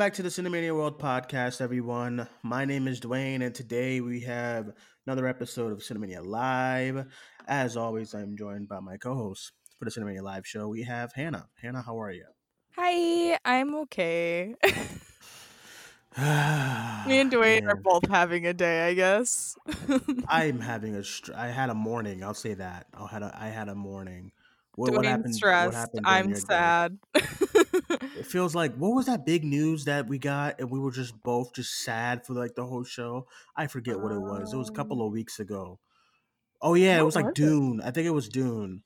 Back to the Cinemania World Podcast, everyone. My name is Duane, and today we have another episode of Cinemania Live. As always, I'm joined by my co-host for the Cinemania Live show. We have Hannah. Hannah, how are you? Hi, I'm okay. Me and Duane are both having a day, I guess. I'm having a. Str- I had a morning. I'll say that. I had a. I had a morning. What, what happened? What stressed. happened? I'm sad. It feels like what was that big news that we got, and we were just both just sad for like the whole show. I forget what it was. It was a couple of weeks ago. Oh yeah, it was like was it? Dune. I think it was Dune.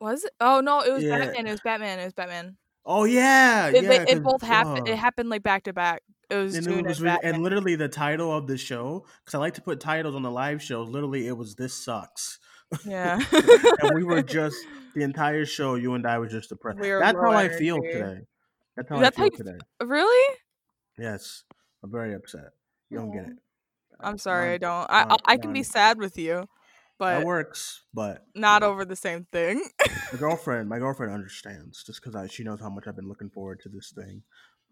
Was it? Oh no, it was Yeah. Batman. It was Batman. It was Batman. Oh yeah, It, yeah. it both happened. It uh, happened like back to back. It was and Dune it was and literally the title of the show because I like to put titles on the live shows. Literally, it was "This Sucks," yeah. and we were just the entire show. You and I were just depressed. We That's how I feel today. That's how That's I feel today. really? Yes, I'm very upset. You don't get it. Oh, I'm sorry, I don't. I I, can be sad with you, That but works, but not over the same thing. my girlfriend, my girlfriend understands just because she knows how much I've been looking forward to this thing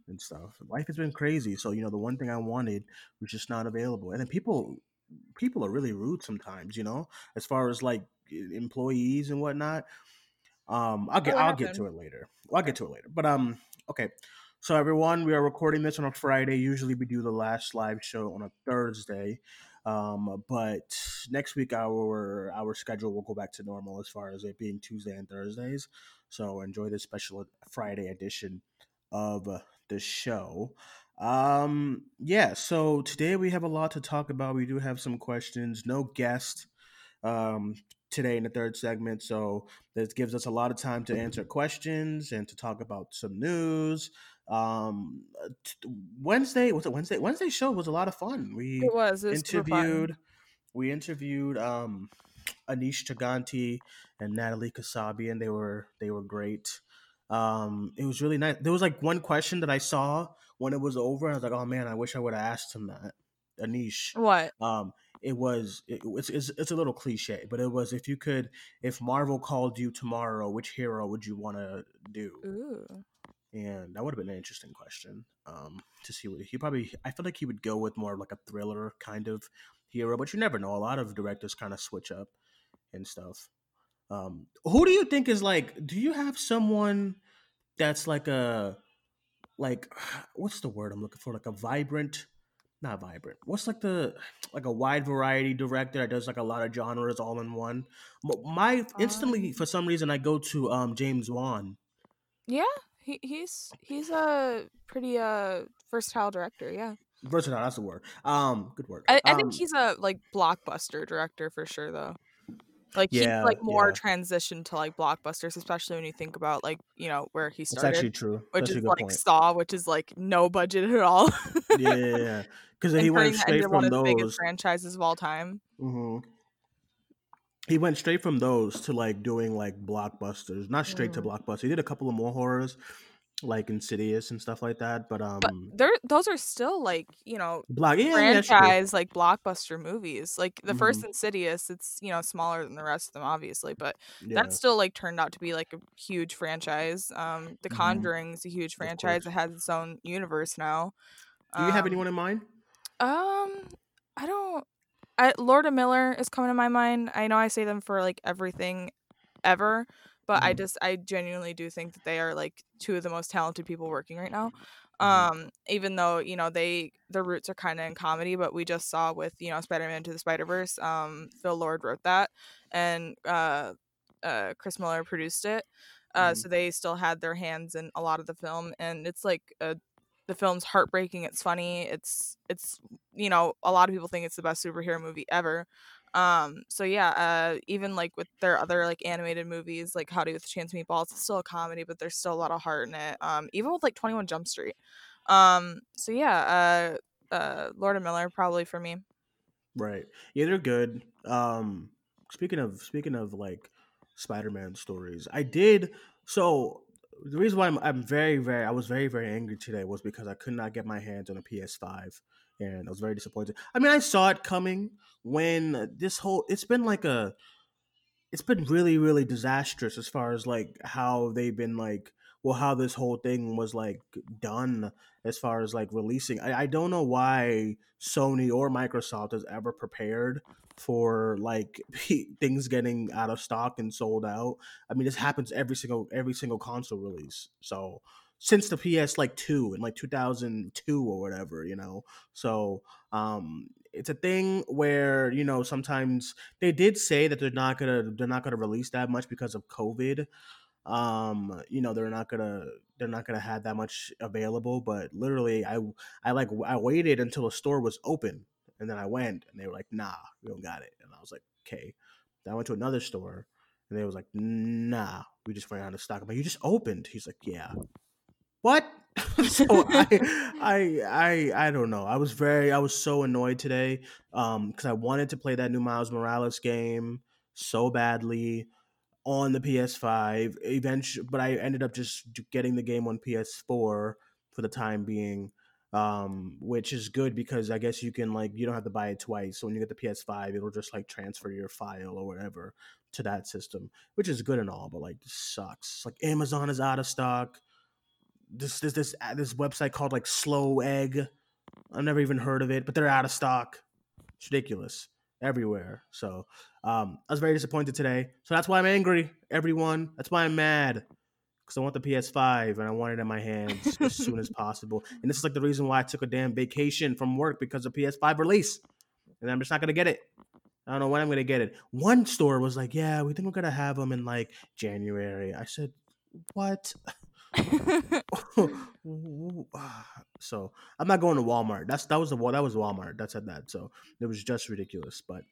and stuff. Life has been crazy, so you know the one thing I wanted was just not available. And then people, people are really rude sometimes. You know, as far as like employees and whatnot. Um, I'll get what I'll get to it later. Well, I'll get to it later. But um, okay. So everyone, we are recording this on a Friday. Usually we do the last live show on a Thursday. Um, but next week our our schedule will go back to normal as far as it being Tuesday and Thursdays. So enjoy this special Friday edition of the show. Um, yeah. So today we have a lot to talk about. We do have some questions. No guest um today in the third segment so this gives us a lot of time to answer questions and to talk about some news um uh, t- wednesday was it wednesday wednesday show was a lot of fun we it was. It was interviewed we interviewed um Aneesh Chaganty and Natalie Qasabian and they were they were great um it was really nice there was like one question that i saw when it was over i was like oh man i wish i would have asked him that Aneesh What? um it was it, it's, it's it's a little cliche but it was if you could if marvel called you tomorrow which hero would you want to do Ooh. and that would have been an interesting question um to see what he probably i feel like he would go with more of like a thriller kind of hero but you never know a lot of directors kind of switch up and stuff um who do you think is like do you have someone that's like a like what's the word i'm looking for? Like a vibrant not vibrant what's like the like a wide variety director that does like a lot of genres all in one? My instantly Um, for some reason i go to um james wan. Yeah, he he's he's a pretty uh versatile director. Yeah, versatile that's the word. Um good word. I, I um, think he's a like blockbuster director for sure though. Like he's like more yeah. transition to like blockbusters, especially when you think about like you know where he it's started, actually true which that's is like point Saw, which is like no budget at all. yeah yeah yeah because he went straight from the biggest those franchises of all time. hmm he went straight from those to like doing like blockbusters not straight to Mm. blockbusters he did a couple of more horrors like insidious and stuff like that but um But they're those are still like you know block yeah, yeah franchise like blockbuster movies. Like the first Mhm. Insidious, it's you know smaller than the rest of them, obviously, but yeah that still like turned out to be like a huge franchise. Um, The Mhm. Conjuring is a huge franchise. It has its own universe now. do you have Um, anyone in mind Um, I don't. I Lord of Miller is coming to my mind. I know I say them for like everything ever, but I Mhm. just I genuinely do think that they are like two of the most talented people working right now. Mhm. Um, even though you know they their roots are kind of in comedy, but we just saw with you know Spider-Man to the Spider-Verse, um, Phil Lord wrote that, and uh, uh, Chris Miller produced it. Uh, Mhm. so they still had their hands in a lot of the film, and it's like a the film's heartbreaking. It's funny. It's it's you know a lot of people think it's the best superhero movie ever. Um, so yeah, uh, even like with their other like animated movies, like Cloudy with Chance Meatballs, it's still a comedy, but there's still a lot of heart in it. Um, even with like Twenty One Jump Street. Um, so yeah, uh, uh, Lord of Miller probably for me. Right. Yeah, they're good. Um speaking of speaking of like Spider-Man stories, I did so the reason why I'm, I'm very very I was very very angry today was because I could not get my hands on a PS5 and I was very disappointed. I mean, I saw it coming when this whole it's been like a it's been really really disastrous as far as like how they've been like well how this whole thing was like done as far as like releasing. I, I don't know why sony or microsoft has ever prepared for like things getting out of stock and sold out. I mean this happens every single every single console release. So since the ps like 2 in like 2002 or whatever you know? So um it's a thing where you know sometimes they did say that they're not gonna they're not gonna release that much because of covid. Um you know they're not gonna they're not gonna have that much available but literally i i like i waited until the store was open and then i went and they were like nah we don't got it. And i was like okay. Then i went to another store and they was like nah we just ran out of stock. But you just opened? He's like yeah what? So I, I i i don't know. I was very i was so annoyed today um because i wanted to play that new miles morales game so badly on the PS5 eventually but I ended up just getting the game on PS4 for the time being um which is good because I guess you can like you don't have to buy it twice. So when you get the PS5 it'll just like transfer your file or whatever to that system which is good and all but like sucks. Like Amazon is out of stock this this this uh, this website called like Slow Egg I've never even heard of it but they're out of stock it's ridiculous everywhere so um, I was very disappointed today, so that's why I'm angry. Everyone, that's why I'm mad because I want the PS5 and I want it in my hands as soon as possible. And this is like the reason why I took a damn vacation from work because of PS5 release, and I'm just not gonna get it. I don't know when I'm gonna get it. One store was like, "Yeah, we think we're gonna have them in like January." I said, "What?" so I'm not going to Walmart. That's that was the that was Walmart. That said that. So it was just ridiculous. But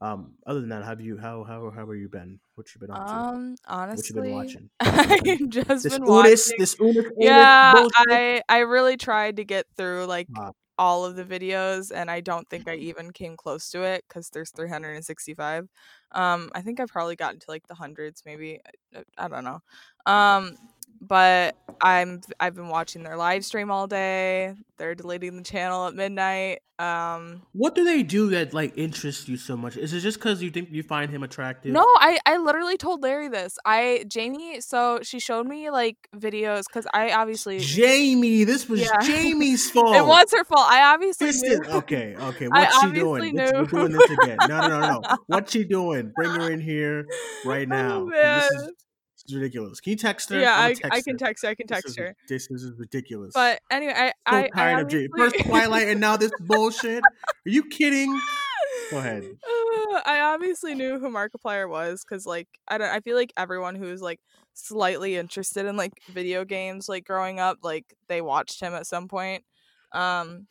um, other than that, have you how how how have you been? What you been up to? Um, honestly, what you been watching? I've just This been Unus, watching. this Unus yeah, bullshit? I I really tried to get through like Ah. all of the videos, and I don't think I even came close to it because there's 365. Um, I think I've probably gotten to like the hundreds, maybe. I, I don't know. Um, but I'm I've been watching their live stream all day. They're deleting the channel at midnight. Um, What do they do that like interests you so much? Is it just because you think you find him attractive? No, I I literally told Larry this. I Jamie, so she showed me like videos because I obviously Jamie, this was Yeah. Jamie's fault. it was her fault. I obviously knew. okay, okay. What's she doing? Knew. We're doing this again. No, no, no, no. What's she doing? Bring her in here right now. 'cause This, is, this is ridiculous. Can you text her? Yeah, I, I can her. text her. I can text is- her. This, this is ridiculous. But anyway, I so I, I tired of Jamie. First Twilight and now this bullshit. Are you kidding? Go ahead. Uh, I obviously knew who Markiplier was because, like, I don't. I feel like everyone who's like slightly interested in like video games, like growing up, like they watched him at some point. Um,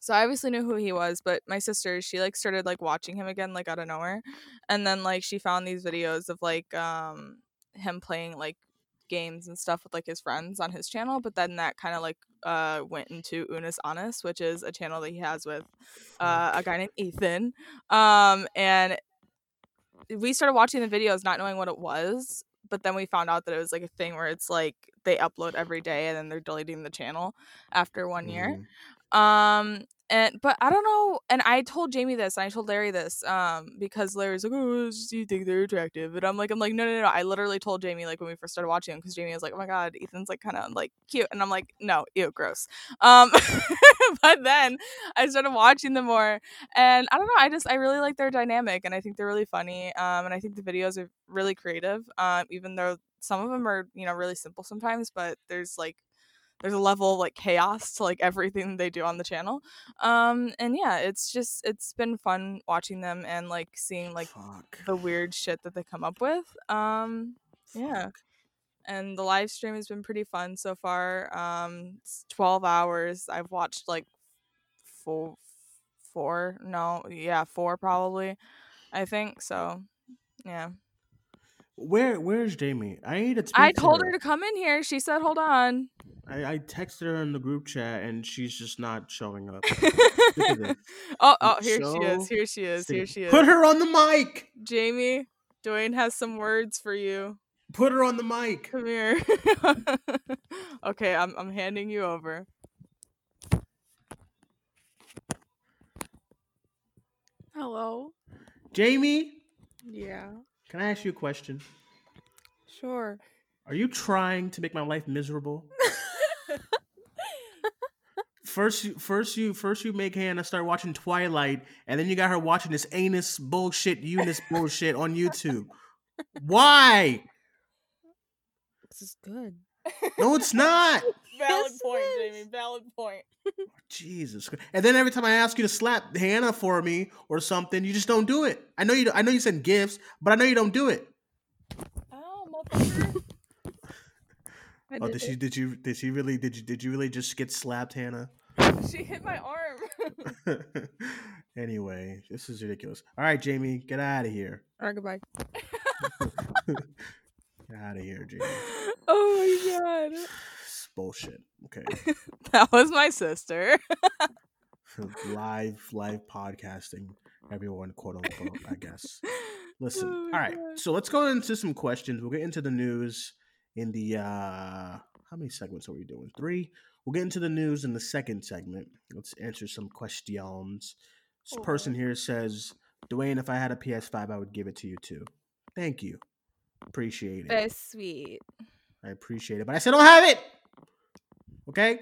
so I obviously knew who he was, but my sister, she like started like watching him again, like out of nowhere, and then like she found these videos of like um him playing like games and stuff with like his friends on his channel but then that kind of like uh went into Unus Annus which is a channel that he has with uh, a guy named Ethan. Um and we started watching the videos not knowing what it was but then we found out that it was like a thing where it's like they upload every day and then they're deleting the channel after one year. Mhm. Um and but I don't know and I told Jamie this and I told Larry this um because Larry's like oh just you think they're attractive and I'm like I'm like no no no I literally told Jamie like when we first started watching them, because Jamie was like oh my god Ethan's like kind of like cute and I'm like no ew gross um but then I started watching them more and I don't know I just I really like their dynamic and I think they're really funny um and I think the videos are really creative um even though some of them are you know really simple sometimes but there's like there's a level of like chaos to like everything they do on the channel um and yeah it's just it's been fun watching them and like seeing like Fuck. the weird shit that they come up with um yeah and the live stream has been pretty fun so far um it's 12 hours i've watched like four four no yeah four probably i think so yeah Where where's Jamie? I need to. I to told her to come in here. She said, "Hold on." I, I texted her in the group chat and she's just not showing up. oh, oh, It's here she is. Here she is. Here she is. Put her on the mic. Jamie, Duane has some words for you. Put her on the mic. Come here. okay, I'm I'm handing you over. Hello. Jamie, Yeah. can I ask you a question? Sure. Are you trying to make my life miserable? First, you, first you, first you make Hannah start watching Twilight, and then you got her watching this anus bullshit, Unus bullshit on YouTube. Why? This is good. No, it's not. Valid Yes, point, is. Jamie. Valid point. Jesus. And then every time I ask you to slap Hannah for me or something, you just don't do it. I know you. I know you send gifts, but I know you don't do it. Oh, motherfucker. I Oh, did did she? Did you? Did she really? Did you? Did you really just get slapped, Hannah? She hit my arm. anyway, this is ridiculous. All right, Jamie, get out of here. All right, goodbye. Get out of here, Jamie. Oh my god. It's bullshit. Okay, That was my sister. live, live podcasting. Everyone, quote unquote. I guess. Listen. Oh all my right. God. So let's go into some questions. We'll get into the news in the uh how many segments are we doing? Three. We'll get into the news in the second segment. Let's answer some questions. This person here says, Duane, if I had a PS5, I would give it to you too. Thank you. Appreciate it. That's sweet. I appreciate it. But I still don't have it. Okay?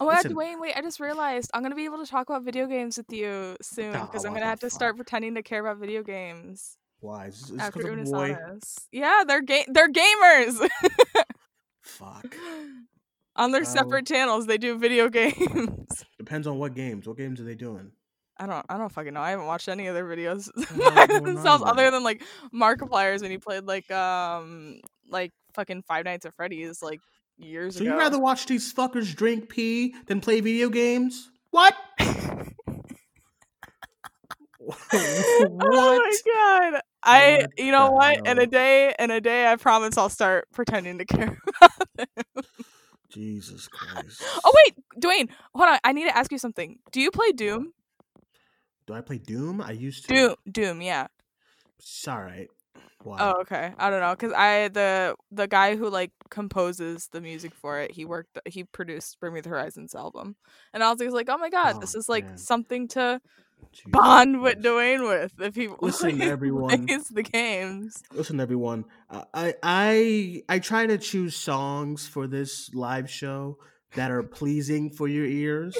Oh my Listen. god, Duane, wait, I just realized I'm gonna be able to talk about video games with you soon Oh, because I'm gonna have to start pretending to care about video games Why? Is this after because of Unus boy? Annus. Yeah, they're ga- they're gamers. Fuck. On their Oh. separate channels, they do video games. Depends on what games. What games are they doing? I don't I don't fucking know. I haven't watched any of their videos the hell is going on themselves other than like Markiplier's when he played like um like fucking Five Nights at Freddy's like years So ago. So you'd rather watch these fuckers drink pee than play video games? What? Oh my god. I you know what? In a day in a day I promise I'll start pretending to care about them. Jesus Christ. Oh wait, Duane, hold on. I need to ask you something. Do you play Doom? Do I play Doom? I used to. Doom, Doom, yeah. It's alright. Why? Oh, okay. I don't know, cause I the the guy who like composes the music for it, he worked, he produced Bring Me the Horizons album, and I was like, oh my god, oh, this Oh, is like man. something to bond with. Duane with if he Listen, everyone. plays the games. Listen, everyone. uh, I I I try to choose songs for this live show that are pleasing for your ears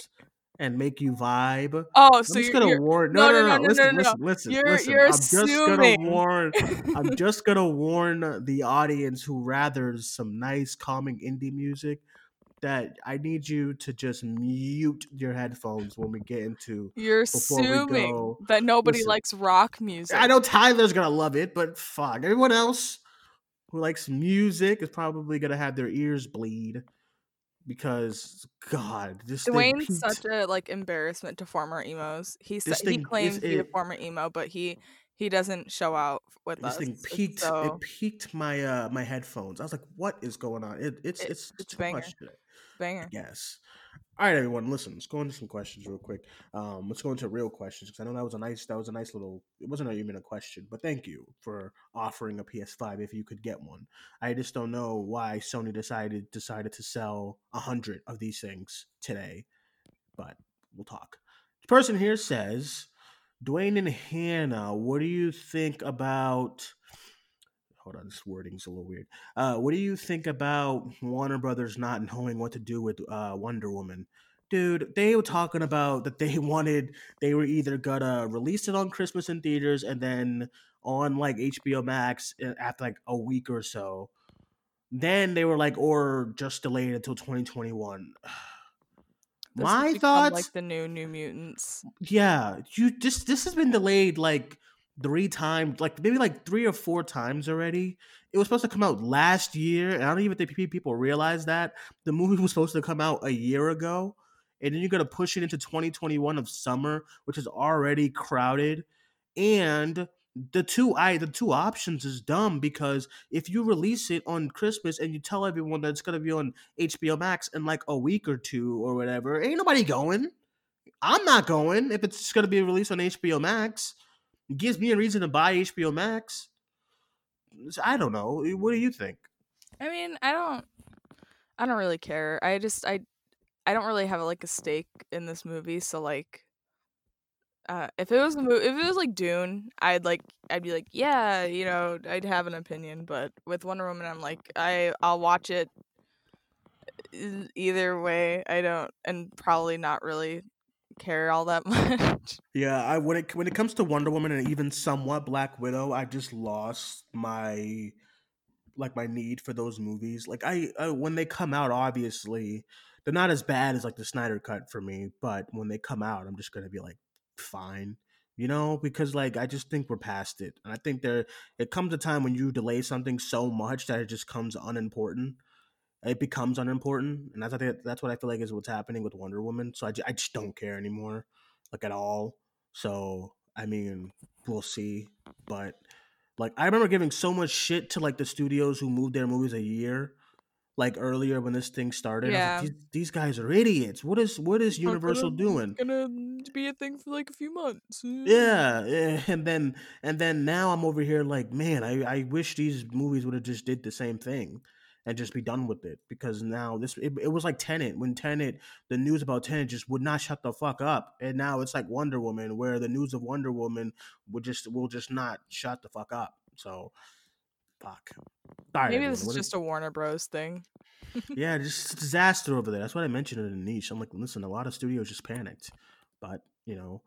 and make you vibe. Oh, I'm so just you're, gonna warn. no, No, no, no, Listen, listen, listen, You're- listen. you're I'm just gonna warn. I'm just gonna warn the audience who rather some nice, calming indie music that I need you to just mute your headphones when we get into. you're assuming that nobody listen. likes rock music. I know Tyler's gonna love it, but fuck, everyone else who likes music is probably gonna have their ears bleed because God, this Duane's peaked- such a like embarrassment to former emos. He This sa- he claims to be a former emo, but he he doesn't show out with this us. thing peaked. So It peaked my uh my headphones. I was like, "What is going on?" It, it's It- it's it's too banger. much today. Banger. Yes. All right, everyone. Listen, let's go into some questions real quick. Um, let's go into real questions because I know that was a nice that was a nice little. It wasn't even a question, but thank you for offering a PS5 if you could get one. I just don't know why Sony decided decided to sell a hundred of these things today, but we'll talk. The person here says, Duane and Hannah, what do you think about? Hold on, this wording's a little weird. Uh, what do you think about Warner Brothers not knowing what to do with uh, Wonder Woman? Dude, they were talking about that they wanted they were either gonna release it on Christmas in theaters and then on like HBO Max uh, after like a week or so. Then they were like, or just delayed until 2021. This My thoughts, like the new New Mutants. yeah, you just this has been delayed like three times, like maybe like three or four times already. It was supposed to come out last year, and I don't even think pe- people realize that the movie was supposed to come out a year ago, and then you're gonna push it into 2021 of summer, which is already crowded, and the two I the two options is dumb because if you release it on Christmas and you tell everyone that it's gonna be on HBO Max in like a week or two or whatever, ain't nobody going. I'm not going if it's gonna be released on HBO Max. It gives me a reason to buy HBO Max. I don't know. What do you think? I mean, I don't I don't really care. I just I I don't really have like a stake in this movie, so like uh if it was a movie if it was like Dune, I'd like I'd be like, yeah, you know, I'd have an opinion, but with Wonder Woman I'm like I I'll watch it either way. I don't and probably not really care all that much. Yeah, I when it when it comes to Wonder Woman and even somewhat Black Widow, I just lost my like my need for those movies. Like I, I when they come out, obviously they're not as bad as like the Snyder cut for me, but when they come out, I'm just gonna be like, fine, you know, because like I just think we're past it, and I think there it comes a time when you delay something so much that it just comes unimportant. It becomes unimportant, and that's I think that's what I feel like is what's happening with Wonder Woman. So I, I just don't care anymore, like at all. So I mean, we'll see, but like I remember giving so much shit to like the studios who moved their movies a year, like earlier when this thing started. Yeah. like, these, these guys are idiots. What is what is Universal doing? Gonna be a thing for like a few months. Yeah, yeah, and then and then now I'm over here like, man, I, I wish these movies would have just did the same thing and just be done with it because now this it, it was like Tenet when Tenet the news about Tenet just would not shut the fuck up and now it's like Wonder Woman where the news of Wonder Woman would just will just not shut the fuck up. So fuck. Sorry, Maybe everyone. this is What just a Warner Bros thing. yeah, just disaster over there. That's what I mentioned in the niche. I'm like, listen, a lot of studios just panicked, but you know,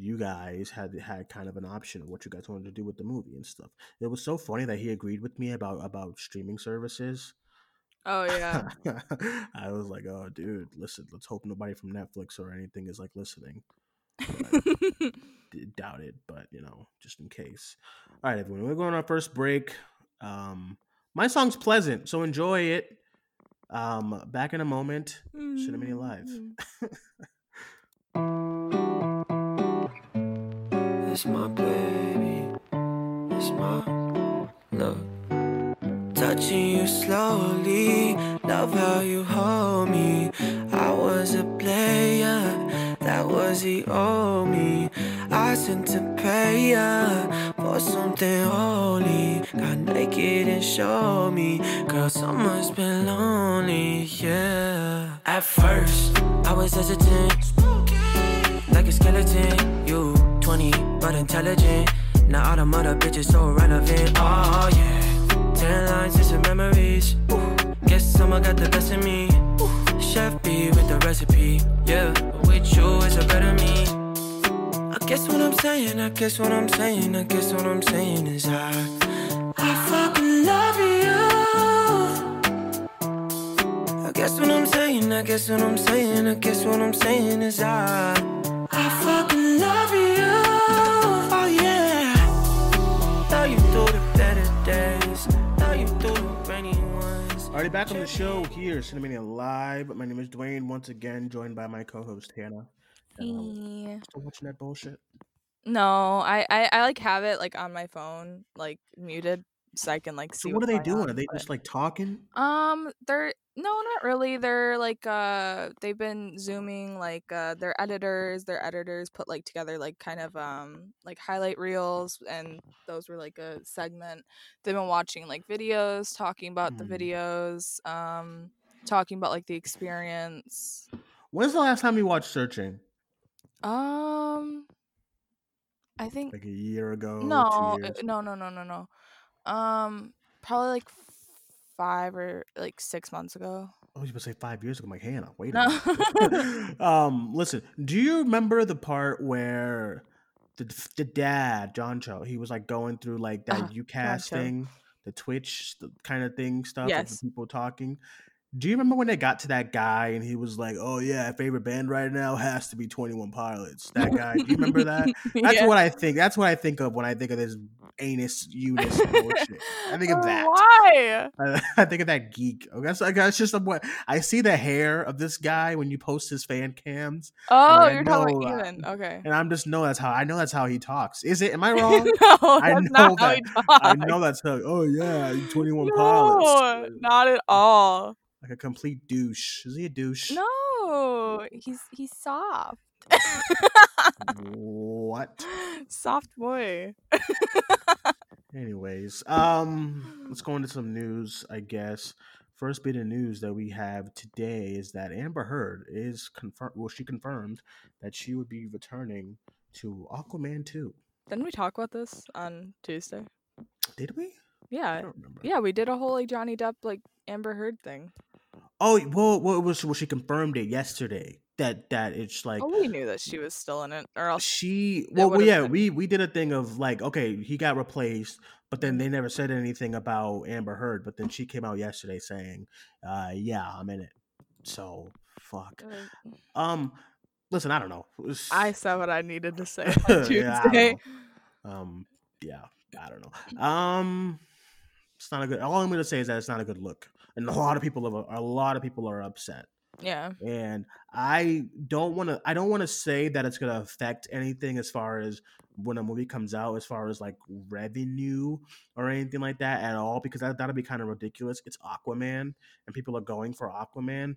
you guys had had kind of an option of what you guys wanted to do with the movie and stuff. It was so funny that he agreed with me about about streaming services. Oh yeah. I was like, oh, dude, listen, let's hope nobody from Netflix or anything is like listening. Doubt it, but you know, just in case. All right, everyone, we're going on our first break. Um, my song's pleasant, so enjoy it. Um, back in a moment. Cinemania Live. It's my baby. It's my love. Touching you slowly. Love how you hold me. I was a player. That was the old me. I sent to pay for something holy. Got naked and showed me. Girl, summer's been lonely. Yeah. At first, I was hesitant like a skeleton. You 20, but intelligent. Now all the mother bitches so relevant. Oh yeah. Ten lines is some memories. Ooh. Guess someone got the best of me. Ooh. Chef B with the recipe. Yeah, with you is a better me. I guess what I'm saying, I guess what I'm saying, I guess what I'm saying is I, I fucking love you. I guess what I'm saying, I guess what I'm saying, I guess what I'm saying is I, I fucking love you. Oh yeah. Love you through the better days, love you through the rainy ones. Already back on the show here, Cinemania Live. My name is Duane, once again joined by my co-host Hannah. And, um, Yeah. still watching that bullshit. No, I, I I like have it like on my phone, like muted, can like So see. what are they doing? on, Are they but- just like talking? Um, they're no, not really. They're like uh, they've been zooming like uh, their editors. Their editors put like together like kind of um like highlight reels, and those were like a segment. They've been watching like videos, talking about the Hmm. videos, um, talking about like the experience. When's the last time you watched Searching? Um, I think Like a year ago? no, no, no, no, no, no. Um, probably like five or like six months ago. I was going to say five years ago. I'm like, Hannah, wait No. um, listen, do you remember the part where the, the dad, John Cho, he was like going through like that Uh, YouCast thing, the Twitch the kind of thing stuff, Yes. people talking? Do you remember when they got to that guy and he was like, "Oh yeah, favorite band right now has to be Twenty One Pilots." That guy. Do you remember that? That's Yeah. what I think. That's what I think of when I think of this anus Unus bullshit. I think of Oh, that. Why? I, I think of that geek. Oh, that's like that's just what I see the hair of this guy when you post his fan cams, Oh, you're talking know, uh, about Ethan. Okay. and I'm just know that's how I know that's how he talks. Is it? Am I wrong? no, I that's know not how he that. talks. I know that's how. Oh yeah, Twenty One No, Pilots. not at all. Like a complete douche. Is he a douche? No, he's he's soft. What? soft boy. Anyways, um, let's go into some news. I guess first bit of news that we have today is that Amber Heard is confirmed. Well, she confirmed that she would be returning to Aquaman two. Didn't we talk about this on Tuesday? Did we? I Yeah, don't remember. yeah, we did a whole like Johnny Depp like Amber Heard thing. Oh well, well, it was well, she confirmed it yesterday. That that it's like oh, we knew that she was still in it, or else she well, well yeah been- we we did a thing of like okay he got replaced but then they never said anything about amber heard but then she came out yesterday saying uh yeah i'm in it. So fuck. Um listen i don't know. It's- I said what I needed to say Yeah, on Tuesday. don't um yeah i don't know. Um it's not a good all i'm gonna say is that it's not a good look and a lot of people are a lot of people are upset. Yeah, and i don't want to i don't want to say that it's going to affect anything as far as when a movie comes out as far as like revenue or anything like that at all because that, that'll be kind of ridiculous. It's aquaman and people are going for aquaman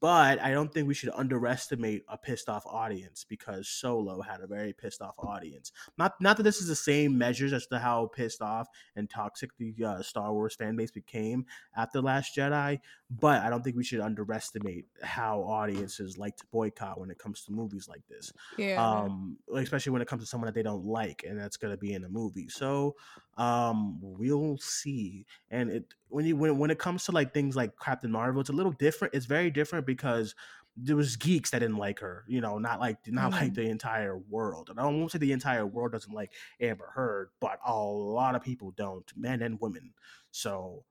but i don't think we should underestimate a pissed off audience because solo had a very pissed off audience not not that this is the same measures as to how pissed off and toxic the uh, star wars fan base became after last jedi but I don't think we should underestimate how audiences like to boycott when it comes to movies like this. yeah. Um, especially when it comes to someone that they don't like, and that's going to be in a movie. So, um, we'll see. And it when you when when it comes to like things like Captain Marvel, it's a little different. It's very different because there was geeks that didn't like her. You know, not like not like Mhm. the entire world. And I won't say the entire world doesn't like Amber Heard, but a lot of people don't, men and women. So,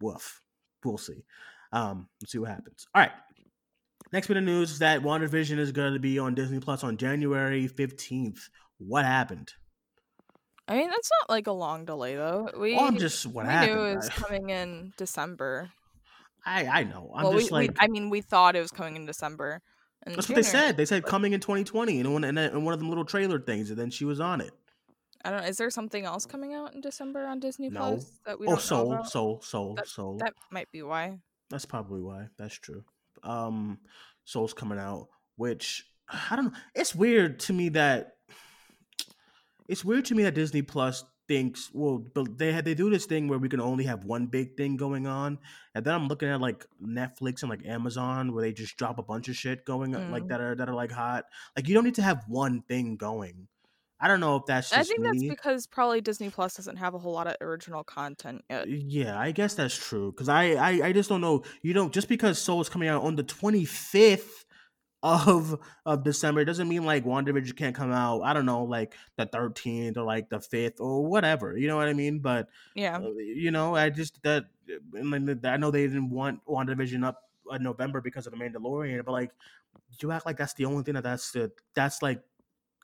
woof. We'll see. Um, let's see what happens. All right. Next bit of news is that WandaVision is going to be on Disney Plus on January 15th. What happened? I mean, that's not like a long delay though. We Well, I'm just what we happened. knew it was I- coming in December. I I know. I'm well, just we, like we, I mean, we thought it was coming in December. That's what they said. They said coming in 2020 and one and then- and one of them little trailer things, and then she was on it. I don't. Know. Is there something else coming out in December on Disney No. Plus that we oh, Soul? Soul, Soul, That- Soul. That might be why. That's probably why. That's true. Um, Soul's coming out, which I don't know. It's weird to me that it's weird to me that Disney Plus thinks well, but they had they do this thing where we can only have one big thing going on, and then I'm looking at like Netflix and like Amazon where they just drop a bunch of shit going uh, like Mm. that are that are like hot. Like you don't need to have one thing going. I don't know if that's just I think that's because probably Disney Plus doesn't have a whole lot of original content yet. Yeah, I guess that's true. Cause I, I, I just don't know. You know, just because Soul is coming out on the twenty fifth of of December doesn't mean like WandaVision can't come out. I don't know, like the thirteenth or like the fifth or whatever. You know what I mean? But Yeah. uh, you know, I just that and I know they didn't want WandaVision up in November because of the Mandalorian, but like you act like that's the only thing that that's the that's like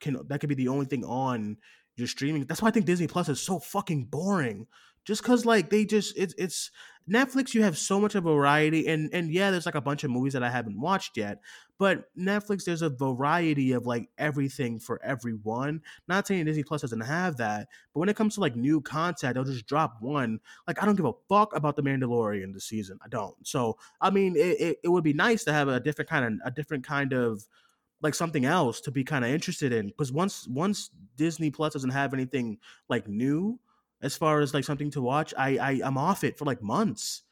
can that could be the only thing on your streaming. That's why I think Disney Plus is so fucking boring. Just cause like they just it's it's Netflix. You have so much of variety, and and yeah, there's like a bunch of movies that I haven't watched yet. But Netflix, there's a variety of like everything for everyone. Not saying Disney Plus doesn't have that, but when it comes to like new content, they'll just drop one. Like I don't give a fuck about the Mandalorian this season. I don't. So I mean, it, it, it would be nice to have a different kind of a different kind of like something else to be kind of interested in because once once Disney Plus doesn't have anything like new as far as like something to watch, I, I I'm off it for like months,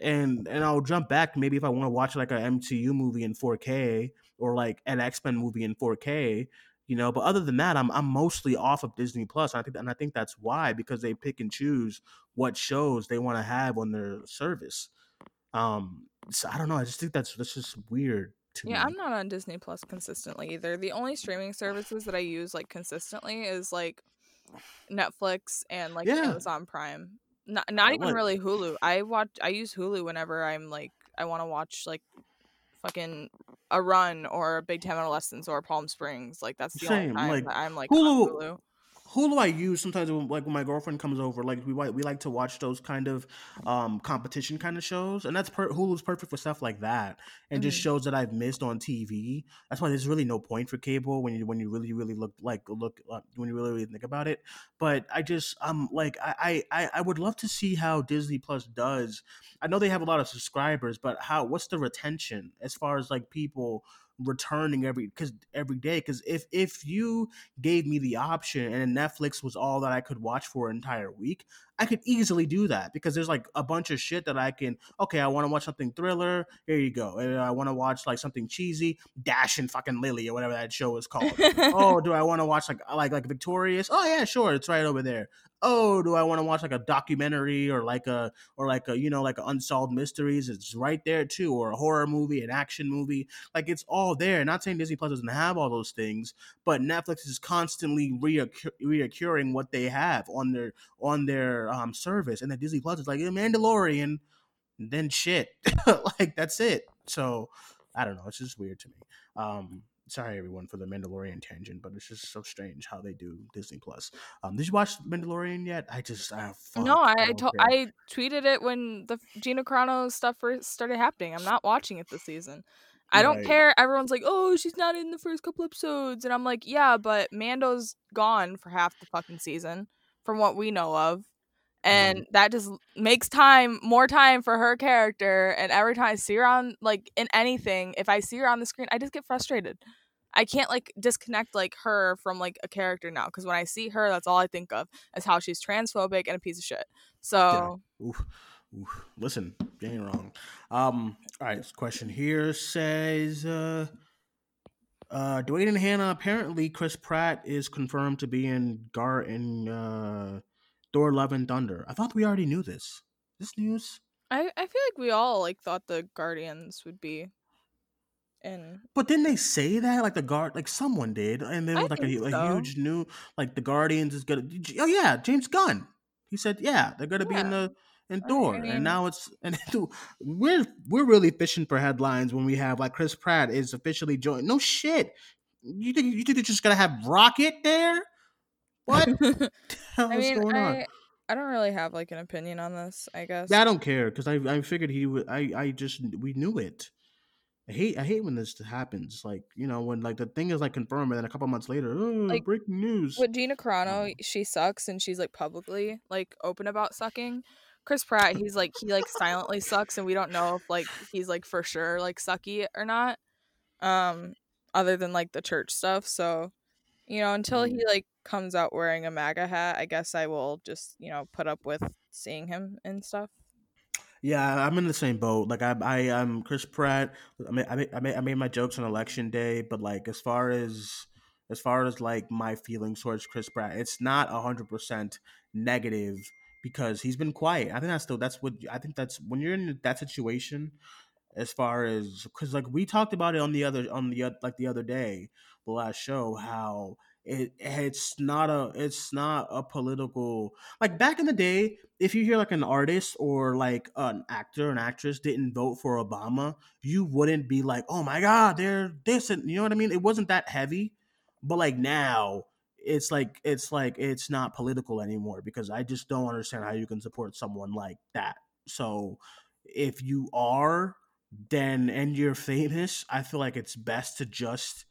and and I'll jump back maybe if I want to watch like a MCU movie in 4K or like an X Men movie in 4K, you know. But other than that, I'm I'm mostly off of Disney Plus. And I think and I think that's why because they pick and choose what shows they want to have on their service. Um, so I don't know. I just think that's that's just weird to me. Yeah, me. I'm not on Disney Plus consistently either. The only streaming services that I use like consistently is like Netflix and like Yeah. Amazon Prime. Not not Uh, even what- really Hulu. I watch I use Hulu whenever I'm like I want to watch like fucking a run or Big Time Adolescence or Palm Springs. Like that's the Same, only time like, that I'm like Hulu- Hulu. Hulu I use sometimes when, like when my girlfriend comes over, like we like we like to watch those kind of um competition kind of shows, and that's per- Hulu's perfect for stuff like that, and just Mhm. shows that I've missed on TV. That's why there's really no point for cable when you when you really really look like look uh, when you really really think about it. But I just um like I I I would love to see how Disney Plus does. I know they have a lot of subscribers, but how what's the retention as far as like people returning every because every day because if if you gave me the option and Netflix was all that I could watch for an entire week, I could easily do that because there's like a bunch of shit that I can. Okay, I want to watch something thriller. Here you go. And I want to watch like something cheesy, Dash and fucking Lily or whatever that show is called. oh, do I want to watch like like like Victorious? Oh yeah, sure, it's right over there. Oh, do I want to watch like a documentary or like a or like a you know like a unsolved mysteries? It's right there too, or a horror movie, an action movie. Like it's all there. Not saying Disney Plus doesn't have all those things, but Netflix is constantly reoccur- reoccurring what they have on their on their um service, and then Disney Plus is like "Yeah, Mandalorian, and then shit, like that's it. So I don't know. It's just weird to me. Um, sorry everyone for the Mandalorian tangent, but it's just so strange how they do Disney Plus. Um, did you watch Mandalorian yet? I just I fuck, no, I I, to- I tweeted it when the Gina Carano stuff first started happening. I'm not watching it this season. I don't Right. care. Everyone's like, "Oh, she's not in the first couple episodes," and I'm like, "Yeah, but Mando's gone for half the fucking season, from what we know of." And that just makes time more time for her character. And every time I see her on like in anything, if I see her on the screen, I just get frustrated. I can't like disconnect like her from like a character now because when I see her, that's all I think of is how she's transphobic and a piece of shit. So Oof, oof. Listen, you ain't wrong. Um, all right, this question here says uh uh Duane and Hannah, apparently Chris Pratt is confirmed to be in Gar in uh Thor Love and Thunder. I thought we already knew this. This news? I I feel like we all like thought the Guardians would be in. But didn't they say that? Like the guard like someone did, and there I like a, think a huge new like the Guardians is gonna oh yeah, James Gunn. He said, Yeah, they're gonna be in the in I Thor. and now it's and we're we're really fishing for headlines when we have like Chris Pratt is officially joined. No shit. You think you think they're just gonna have Rocket there? What I is mean, going on? I I don't really have like an opinion on this. I guess. Yeah, I don't care because I I figured he would. I I just we knew it. I hate I hate when this happens. Like you know when like the thing is like confirmed and then a couple months later, oh, Like, breaking news. With Gina Carano, Um, she sucks and she's like publicly like open about sucking. Chris Pratt, he's like he like silently sucks and we don't know if like he's like for sure like sucky or not. Um other than like the church stuff. So, you know, until he mm-hmm. like comes out wearing a MAGA hat, I guess I will just, you know, put up with seeing him and stuff. Yeah, I'm in the same boat. Like I, I, I'm Chris Pratt. I made, I made, I made, I made my jokes on election day, but like as far as, as far as like my feelings towards Chris Pratt, it's not hundred percent negative because he's been quiet. I think that's still that's what I think that's when you're in that situation. As far as because like we talked about it on the other on the like the other day, the last show, how it it's not a it's not a political like back in the day if you hear like an artist or like an actor an actress didn't vote for obama you wouldn't be like oh my god they're this and you know what i mean? It wasn't that heavy but like now it's like it's like it's not political anymore because i just don't understand how you can support someone like that. So if you are then and you're famous i feel like it's best to just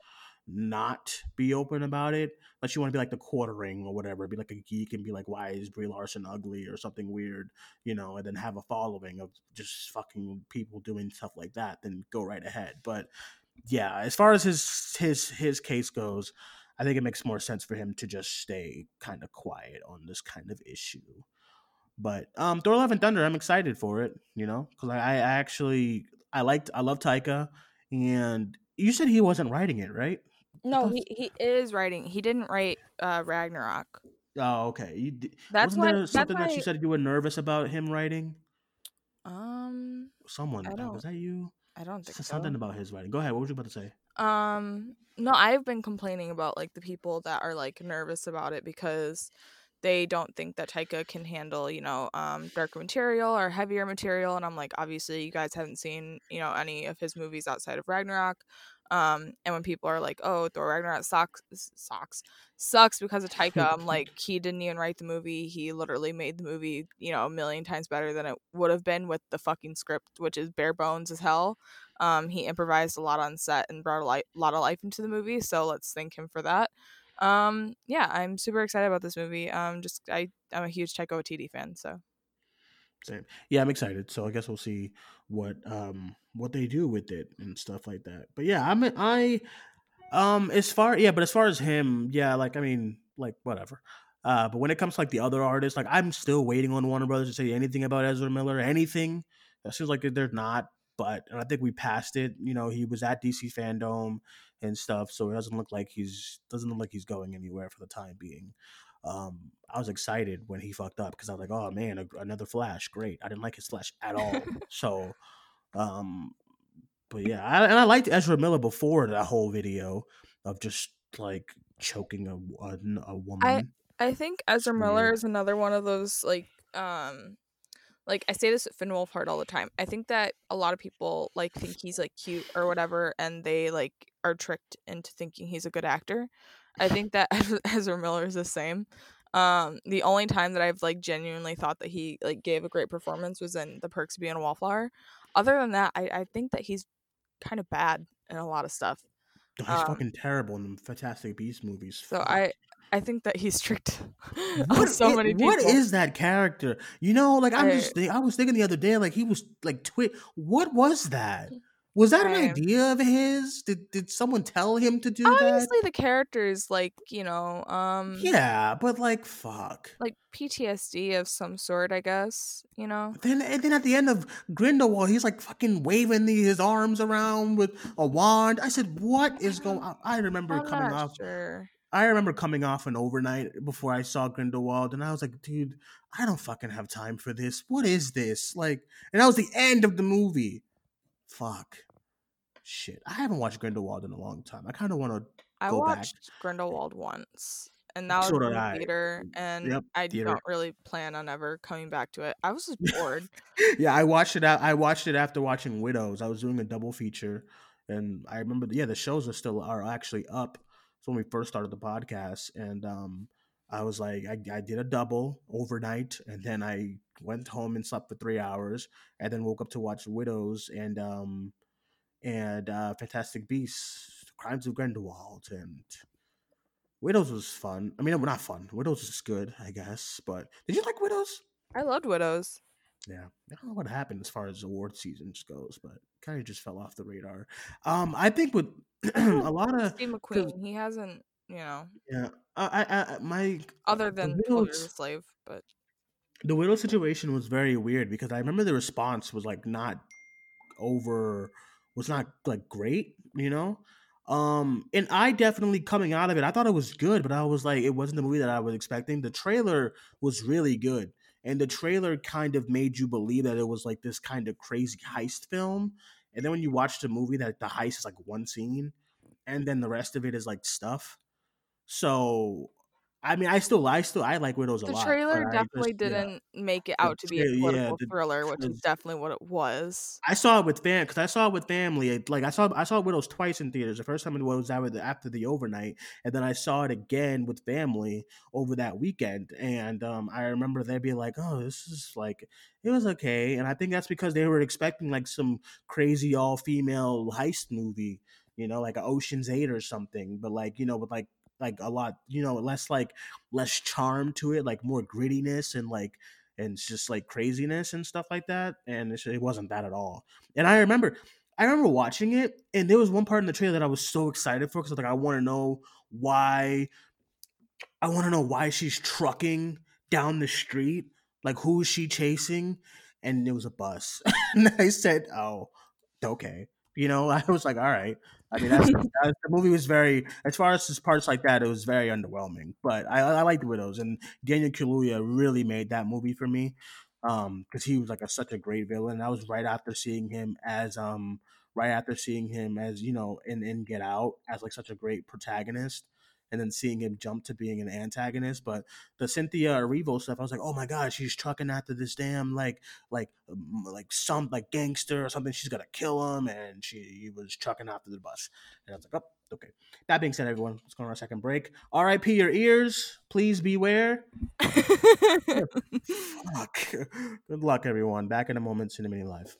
not be open about it. Unless you want to be like the quartering or whatever be like a geek and be like why is brie larson ugly or something weird you know and then have a following of just fucking people doing stuff like that then go right ahead. But yeah as far as his his his case goes i think it makes more sense for him to just stay kind of quiet on this kind of issue. But um thor love and thunder i'm excited for it you know because I, I actually i liked i love taika and you said he wasn't writing it right No, he, he is writing. He didn't write uh Ragnarok. oh okay you, That's wasn't why there that's something that why you said you were nervous about him writing um someone uh, was that you I don't think S- so. something about his writing go ahead what were you about to say Um, no, I've been complaining about like the people that are like nervous about it because they don't think that Taika can handle, you know, um, darker material or heavier material. And I'm like, obviously, you guys haven't seen, you know, any of his movies outside of Ragnarok. Um, and when people are like, "Oh, Thor Ragnarok sucks," sucks, sucks because of Taika, I'm like, he didn't even write the movie. He literally made the movie, you know, a million times better than it would have been with the fucking script, which is bare bones as hell. Um, he improvised a lot on set and brought a li- lot of life into the movie, so let's thank him for that. Um, yeah, I'm super excited about this movie. Um, just I I'm a huge Taika Waititi fan, so Same. Yeah, I'm excited. So I guess we'll see what um what they do with it and stuff like that. But yeah, I'm I um as far yeah, but as far as him, yeah, like I mean, like whatever. Uh, but when it comes to like the other artists, like I'm still waiting on Warner Brothers to say anything about Ezra Miller, anything. It seems like they're not, but and I think we passed it. You know, he was at DC Fandom and stuff, so it doesn't look like he's doesn't look like he's going anywhere for the time being. Um, I was excited when he fucked up because I was like, oh man, a, another Flash, great. I didn't like his Flash at all. so, um, but yeah, I, and I liked Ezra Miller before that whole video of just like choking a a, a woman. I I think Ezra Miller is another one of those like um like I say this at Finn Wolfhard all the time. I think that a lot of people like think he's like cute or whatever and they like are tricked into thinking he's a good actor. I think that Ezra Miller is the same. Um the only time that I've like genuinely thought that he like gave a great performance was in The Perks of Being a Wallflower. Other than that, I, I think that he's kind of bad in a lot of stuff. He's um, fucking terrible in the Fantastic Beast movies. So. I I think that he's tricked What so i- many people. What is that character? You know, like I'm I- just I was thinking the other day, like he was like twit. What was that? Was that an idea of his? Did did someone tell him to do that? obviously the characters like you know um Yeah, but like fuck. like ptsd of some sort i guess you know Then and then at the end of Grindelwald, he's like fucking waving the, his arms around with a wand. I said, "What is going?" on? I remember i'm coming not off. sure I remember coming off an overnight before I saw Grindelwald, and I was like, dude, I don't fucking have time for this. What is this? Like, and that was the end of the movie. Fuck. Shit. I haven't watched Grindelwald in a long time. I kind of want to. i Go back. watched grindelwald once and that was So in did the I. theater and Yep, i theater. don't really plan on ever coming back to it i was just bored Yeah, I watched it. I watched it after watching Widows. I was doing a double feature, and I remember. Yeah, the shows are still are actually up. So when we first started the podcast, and um, I was like, I, I did a double overnight, and then I went home and slept for three hours, and then woke up to watch Widows and um, and uh, Fantastic Beasts, Crimes of Grindelwald, and Widows was fun. I mean, not fun. Widows was good, I guess. But did you like Widows? i loved widows Yeah, I don't know what happened as far as award seasons goes, but kind of just fell off the radar. Um, I think with a lot of steve mcqueen he hasn't you know yeah, I, I, I my other than 12 Widows- slave but the widow situation was very weird because I remember the response was like not over, was not like great, you know. Um, and I definitely coming out of it, I thought it was good, but I was like, it wasn't the movie that I was expecting. The trailer was really good, and the trailer kind of made you believe that it was like this kind of crazy heist film. And then when you watch the movie, that the heist is like one scene, and then the rest of it is like stuff. So, I mean, I still, I still, I like Widows a lot. the trailer definitely just- didn't make it The out to be a tra- yeah, the thriller which is definitely what it was I saw it with fam because I saw it with family. Like I saw I saw Widows twice in theaters. The first time it was out with after the overnight, and then I saw it again with family over that weekend. And um, I remember they'd be like, "Oh, this is like it was okay." And I think that's because they were expecting like some crazy all female heist movie, you know, like a Ocean's Eight or something. But like you know, with like like a lot, you know, less like less charm to it, like more grittiness and like and just like craziness and stuff like that. And it wasn't that at all. And I remember, I remember watching it, and there was one part in the trailer that I was so excited for because like I want to know why. I want to know why she's trucking down the street. Like who is she chasing? And it was a bus. and I said, "Oh, okay." You know, I was like, "All right." I mean, that's, that's the movie was very, as far as parts like that, it was very underwhelming. But I, I liked Widows, and Daniel Kaluuya really made that movie for me um because he was like a, such a great villain I was right after seeing him as um right after seeing him as you know in in get out as like such a great protagonist and then seeing him jump to being an antagonist. But the Cynthia Erivo stuff, I was like, oh my god, she's trucking after this damn like like um, like some like gangster or something. She's gonna kill him, and she he was trucking after the bus. And I was like, oh, okay. That being said, everyone, let's go on our second break. R.I.P. your ears. Please beware. Fuck. Good luck, everyone. Back in a moment, Cinemania Live.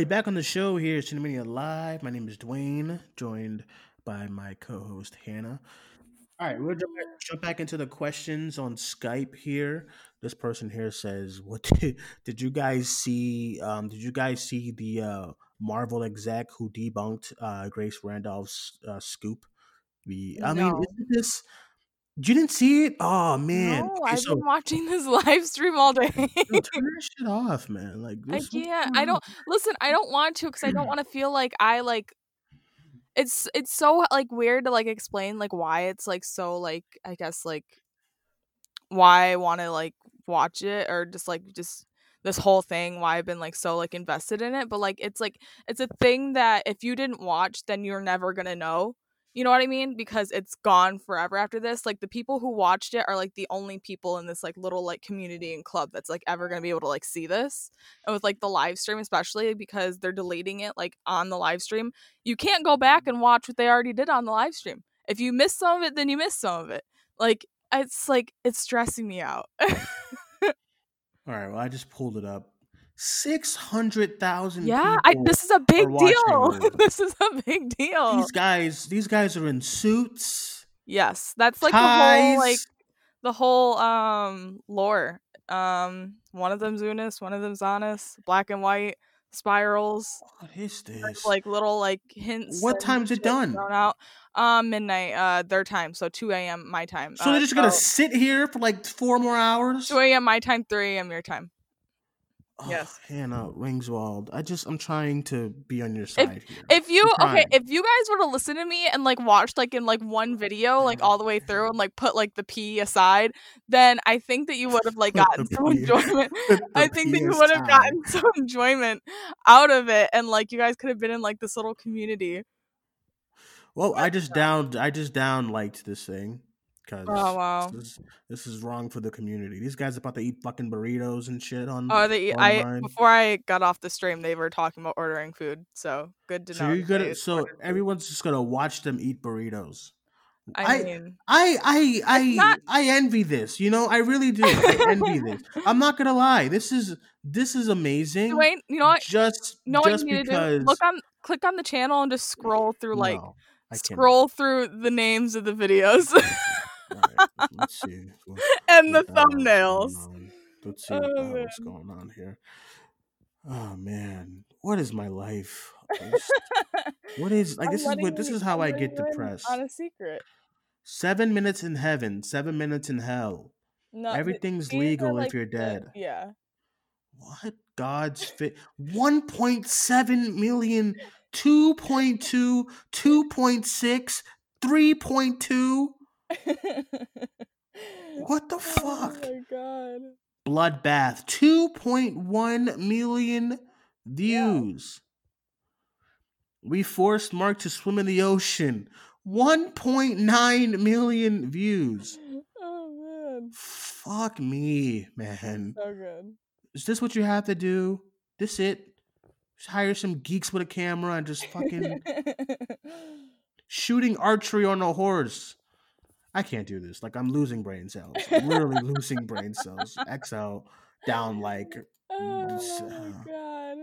Alrighty, back on the show here, at Cinemania Live. My name is Duane, joined by my co-host Hannah. All right, we'll jump back, jump back into the questions on Skype here. This person here says, "What did, did you guys see? Um, did you guys see the uh, Marvel exec who debunked uh, Grace Randolph's uh, scoop? The, I mean, isn't this? You didn't see it? Oh man! No, Okay, I've so been watching this live stream all day. turn that shit off, man. Like, I can't. I don't listen. I don't want to because I don't want to feel like I like. It's it's so like weird to like explain like why it's like so like I guess like why I want to like watch it or just like just this whole thing why I've been like so like invested in it but like it's like it's a thing that if you didn't watch then you're never going to know. You know what I mean? Because it's gone forever after this. Like the people who watched it are like the only people in this like little like community and club that's like ever to be able to like see this. And with like the live stream especially because they're deleting it like on the live stream, you can't go back and watch what they already did on the live stream. If you miss some of it, then you miss some of it. Like it's like it's stressing me out. All right, well, I just pulled it up. Six hundred thousand. yeah, I, this is a big deal. this is a big deal. These guys, these guys are in suits. Yes, that's like ties. the whole like the whole um lore. Um, one of them's Unus, one of them's Annus, black and white spirals, What is this? like little like hints. What time's it done? Thrown out. Um, midnight. Uh, their time, so two a.m. my time. so uh, they're just gonna sit here for like four more hours. two a.m. my time, three a.m. your time. Oh, yes. Hannah Ringswald. I just, I'm trying to be on your side here. If you okay, if you guys were to listen to me and like watch like in like one video, like uh-huh. all the way through and like put like the P aside, then I think that you would have like gotten some P- enjoyment. I think that you would have gotten some enjoyment out of it, and like you guys could have been in like this little community. Well, I just downed, I just down liked this thing Oh, because Oh, wow. this, this is wrong for the community. These guys about to eat fucking burritos and shit on. Oh, they I before I got off the stream, they were talking about ordering food, so good to So know. you're gonna, so everyone's just gonna watch them eat burritos. I, I- mean, I I I not- I envy this. You know, I really do. I envy this. I'm not gonna lie. This is this is amazing. Duane, you know what? Just You know what just because? Look on, click on the channel and just scroll through like No, scroll through the names of the videos right, let's see. what- and the what the hell is going thumbnails. Let's see Oh, man. going on here. Oh man, what is my life? Just- what is like? I'm This is what this is how I get depressed. On a secret. Seven minutes in heaven, seven minutes in hell. No, Everything's legal if you're the- dead. yeah. What? God's fit 1.7 million, 2.2, 2.6, 3.2. What the oh fuck? Oh my god. Bloodbath, 2.1 million views. We forced Mark to swim in the ocean. 1.9 million views. Oh man. Fuck me, man. So good. Is this what you have to do? This it? Just hire some geeks with a camera and just fucking shooting archery on a horse. I can't do this. Like I'm losing brain cells. I'm literally losing brain cells. XL down like. oh mm, my uh, god.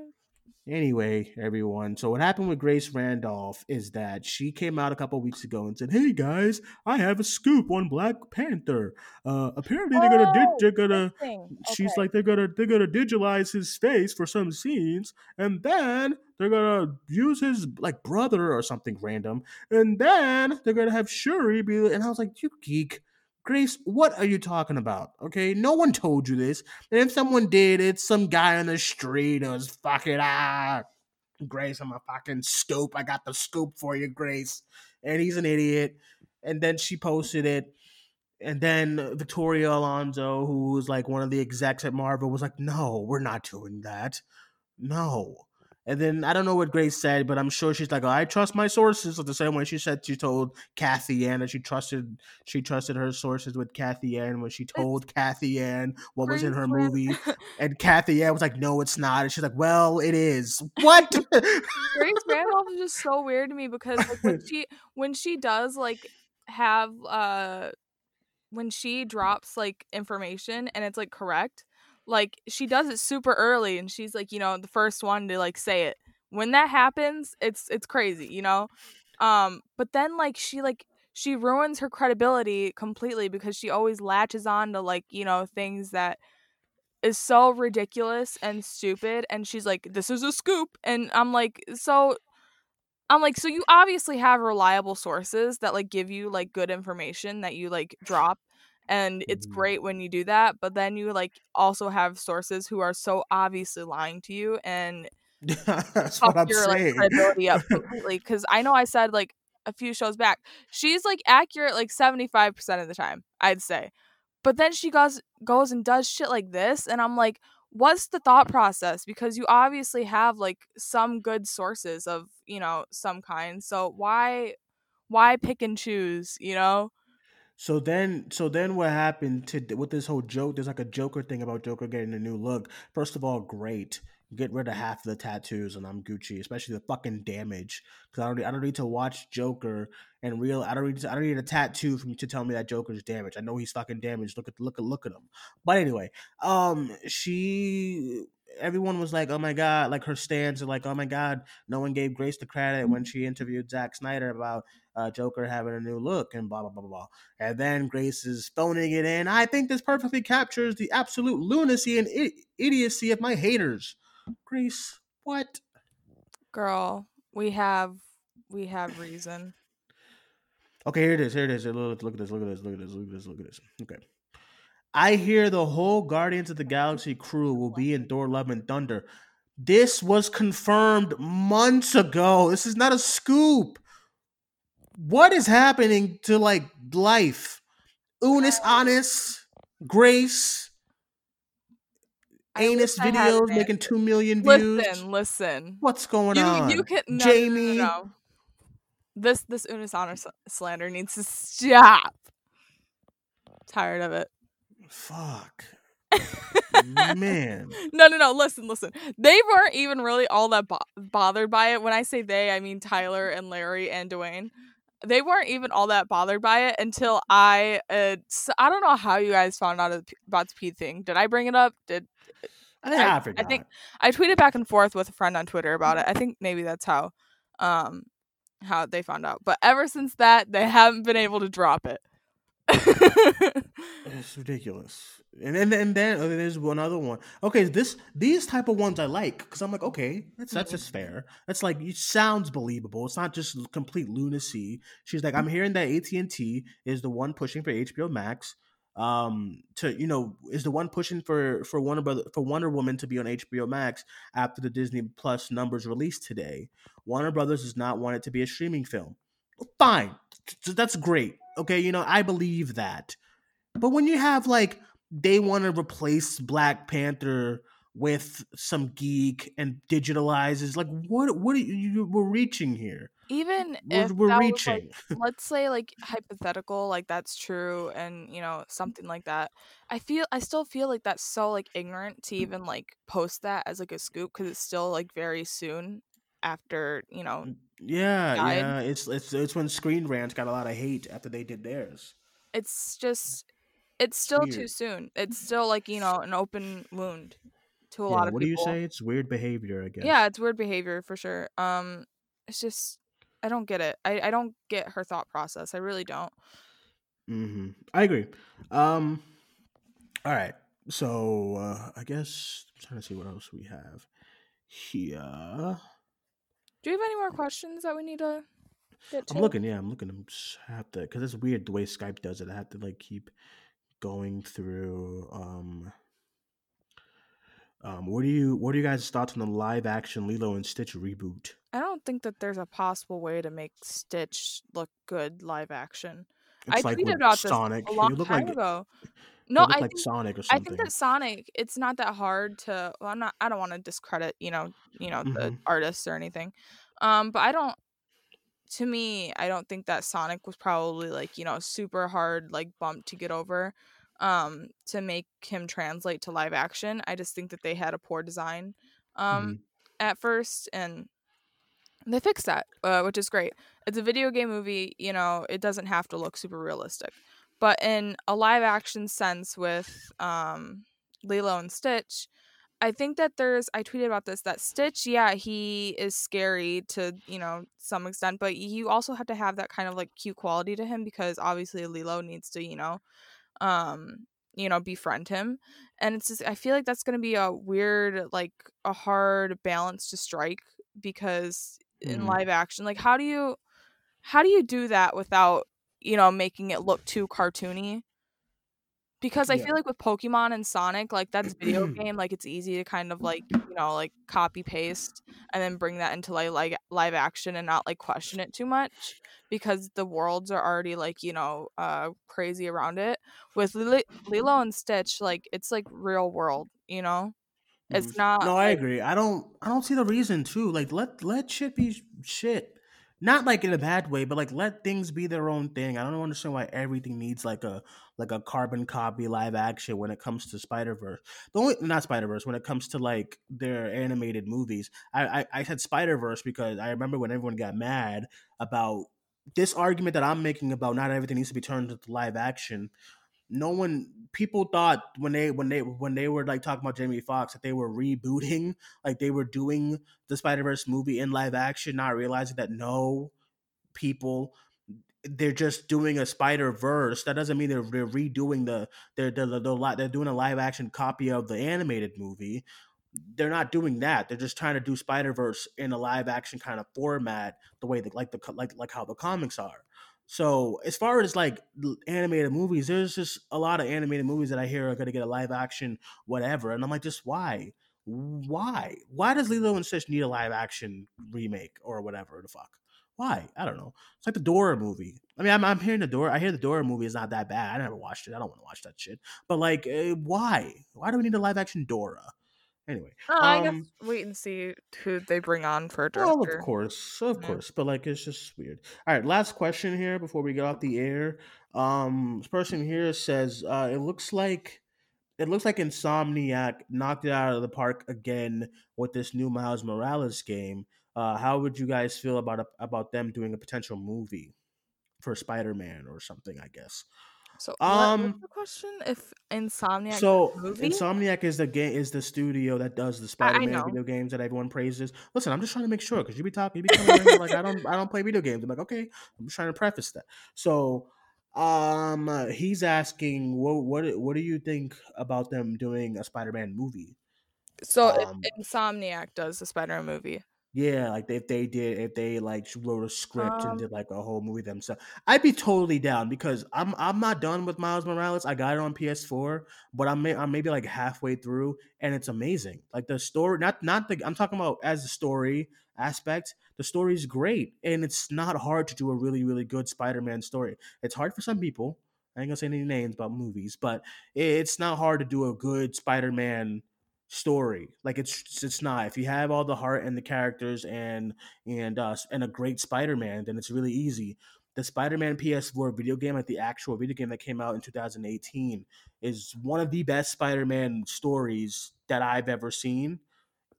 Anyway, everyone. So what happened with Grace Randolph is that she came out a couple weeks ago and said, "Hey guys, I have a scoop on Black Panther. Uh, apparently they're gonna Oh, they're gonna." thing. She's like they're gonna they're gonna digitalize his face for some scenes, and then they're gonna use his like brother or something random, and then they're gonna have Shuri be. And I was like, "You geek." Grace, what are you talking about? Okay, no one told you this. And if someone did, it's some guy on the street who's fucking ah. Grace, I'm a fucking scoop. I got the scoop for you, Grace. And he's an idiot. And then she posted it. And then Victoria Alonso, who was like one of the execs at Marvel, was like, no, we're not doing that. No. And then I don't know what Grace said, but I'm sure she's like, oh, I trust my sources. The same way she said she told Cathy Yan that she trusted she trusted her sources with Cathy Yan when she told Cathy Yan what was in her movie. And Cathy Yan was like, no, it's not. And she's like, well, it is. What? Grace Randolph is just so weird to me because like, when she when she does like have uh when she drops like information and it's like correct, like she does it super early and she's like, you know, the first one to like say it. When that happens, it's it's crazy, you know? Um but then like she like she ruins her credibility completely because she always latches on to like, you know, things that is so ridiculous and stupid and she's like this is a scoop and I'm like so I'm like so you obviously have reliable sources that like give you like good information that you like drop and it's Mhm. great when you do that but then you like also have sources who are so obviously lying to you and That's what I'm your like saying. credibility up completely because I know I said like a few shows back she's like accurate like 75% of the time I'd say but then she goes goes and does shit like this and I'm like what's the thought process because you obviously have like some good sources of you know some kind so why why pick and choose you know So then, so then, what happened to with this whole joke? There's like a Joker thing about Joker getting a new look. First of all, great. Get rid of half the tattoos, and I'm Gucci, especially the fucking damage. Because I don't, I don't need to watch Joker and real. I don't need, I don't need a tattoo from you to tell me that Joker's damaged. I know he's fucking damaged. Look at, look at, look at him. But anyway, um, she, everyone was like, oh my god, like her stands are like, oh my god, no one gave Grace the credit when she interviewed Zack Snyder about uh, Joker having a new look and blah blah blah blah blah. And then Grace is phoning it in. I think this perfectly captures the absolute lunacy and I- idiocy of my haters. Grace, what? girl we have we have reason Okay, here it is. Here it is. Look, look at this. Look at this. Look at this. Look at this. Look at this. Okay. I hear the whole Guardians of the Galaxy crew will be in Thor: Love and Thunder. This was confirmed months ago. This is not a scoop. What is happening to like life? Unus, Annus, Grace, anus wish I had videos making two million views. listen listen What's going you on? you can no, no, no, no, Jamie. no. this this Unus s- slander needs to stop tired of it Fuck. Man. no no no listen listen they weren't even really all that bo- bothered by it when i say they i mean tyler and larry and duane they weren't even all that bothered by it until i uh, i don't know how you guys found out about the p thing did i bring it up did I think I- I, I think- I tweeted back and forth with a friend on Twitter about it. I think maybe that's how um how they found out. But ever since that, they haven't been able to drop it. It's ridiculous. And then and then oh, there's one other one. Okay, this these type of ones I like because I'm like, okay, that's that's just fair. That's like it sounds believable. It's not just complete lunacy. She's like, I'm hearing that AT and T is the one pushing for HBO Max. Um, to you know, is the one pushing for for Wonder Brother for Wonder Woman to be on HBO Max after the Disney Plus numbers released today. Warner Brothers does not want it to be a streaming film. Fine, that's great. Okay, you know, I believe that. But when you have like they want to replace Black Panther with some geek and digitalizes. Like, what? What are you? We're reaching here. even We're, if we're was like reaching. let's say like hypothetical like that's true and you know something like that i feel i still feel like that's so like ignorant to even like post that as like a scoop because it's still like very soon after you know yeah, died. yeah. It's it's it's when Screen Rant got a lot of hate after they did theirs. it's just it's still too soon it's still like you know an open wound to a Yeah, lot of people. what do you say? It's weird behavior, I guess. yeah it's weird behavior for sure um it's just i don't get it i, I don't get her thought process i really don't Mm-hmm. I agree. Um, all right. So uh, I guess I'm trying to see what else we have here. Do you have any more questions that we need to get to I'm looking. Yeah, I'm looking. I'm have to because it's weird the way Skype does it. I have to like keep going through. Um, um, what do you what are you guys' thoughts on the live action Lilo and Stitch reboot? I don't think that there's a possible way to make Stitch look good live action. It's I like tweeted about Sonic. this a long time like ago. it No, I like think Sonic or I think that Sonic, it's not that hard to. Well, I'm not. I don't want to discredit, you know, you know, the Mhm. artists or anything. Um, but I don't. To me, I don't think that Sonic was probably like you know super hard like bump to get over, um, to make him translate to live action. I just think that they had a poor design, um, Mhm. at first, and they fixed that, uh, which is great. It's a video game movie, you know, it doesn't have to look super realistic. But in a live action sense with um Lilo and Stitch, I think that there's I tweeted about this that Stitch, yeah, he is scary to, you know, some extent, but you also have to have that kind of like cute quality to him because obviously Lilo needs to, you know, um you know befriend him and it's just i feel like that's going to be a weird like a hard balance to strike because in Mhm. live action like how do you how do you do that without you know making it look too cartoony because i Yeah. feel like with pokemon and sonic like that's video game like it's easy to kind of like you know like copy paste and then bring that into like like live action and not like question it too much because the worlds are already like you know uh crazy around it with Lilo, Lilo and Stitch like it's like real world you know it's Mhm. not No, I agree. I don't. I don't see the reason to like let let shit be shit. Not like in a bad way, but like let things be their own thing. I don't understand why everything needs like a like a carbon copy live action when it comes to Spider Verse. The only not Spider Verse when it comes to like their animated movies. I I, I said Spider Verse because I remember when everyone got mad about this argument that I'm making about not everything needs to be turned into live action no one people thought when they when they when they were like talking about Jamie Foxx that they were rebooting like they were doing the Spider-Verse movie in live action not realizing that no people they're just doing a Spider Verse. That doesn't mean they're, they're redoing the they're they're, they're, they're doing a live action copy of the animated movie. They're not doing that. They're just trying to do Spider Verse in a live action kind of format, the way that like the like like how the comics are. So as far as like animated movies, there's just a lot of animated movies that I hear are going to get a live action whatever, and I'm like, just why? Why? Why does Lilo and Stitch need a live action remake or whatever the fuck? Why? I don't know. It's like the Dora movie. I mean, I'm, I'm hearing the Dora. I hear the Dora movie is not that bad. I never watched it. I don't want to watch that shit. But like, uh, why? Why do we need a live action Dora? Anyway, Oh, I guess um, wait and see who they bring on for a well, director. of course, of Yeah. course, but like it's just weird. All right, last question here before we get off the air. Um, this person here says uh, it looks like it looks like Insomniac knocked it out of the park again with this new Miles Morales game. Uh, how would you guys feel about a, about them doing a potential movie for Spider Man or something? I guess. So, Um, question? If Insomniac So? Insomniac is the game is the studio that does the Spider-Man video games that everyone praises. Listen, I'm just trying to make sure because you be talking, you be coming here like I don't I don't play video games. I'm like, okay, I'm just trying to preface that. So um uh, he's asking what what what do you think about them doing a Spider-Man movie? so um, if Insomniac does the Spider-Man movie, Yeah, like if they did, if they like wrote a script Um, and did like a whole movie themselves, I'd be totally down because I'm I'm not done with Miles Morales. I got it on PS4, but I'm may- I'm maybe like halfway through, and it's amazing. Like the story, not not the I'm talking about as the story aspect. The story is great, and it's not hard to do a really really good Spider-Man story. It's hard for some people. I ain't gonna say any names about movies, but it's not hard to do a good Spider-Man story. Like it's it's not. If you have all the heart and the characters and and uh and a great Spider-Man, then it's really easy. The Spider-Man PS4 video game, like the actual video game that came out in 2018, is one of the best Spider-Man stories that I've ever seen.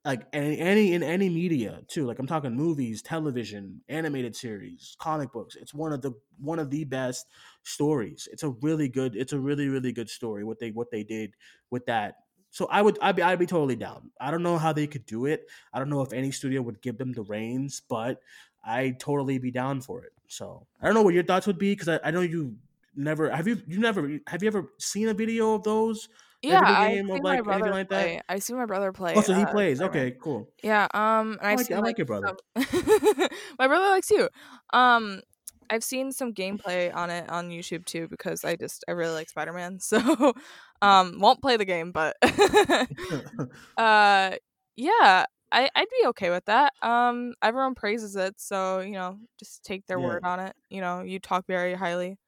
Like any, any in any media too. Like I'm talking movies, television, animated series, comic books. It's one of the one of the best stories. It's a really good. It's a really really good story. What they what they did with that so I would I'd be I'd be totally down. I don't know how they could do it. I don't know if any studio would give them the reins, but I totally be down for it. So I don't know what your thoughts would be because I, I know you never have you you never have you ever seen a video of those? Yeah, I see of my like brother like play. that. I see my brother play. Oh, so he uh, plays. Okay, cool. Yeah. Um, and I I've like, seen I like, like your brother. some- my brother likes you. Um, I've seen some gameplay on it on YouTube too because I just I really like Spider Man. So, um, won't play the game, but uh, yeah, I I'd be okay with that. Um, everyone praises it, so you know, just take their Yeah. word on it. You know, you talk very highly.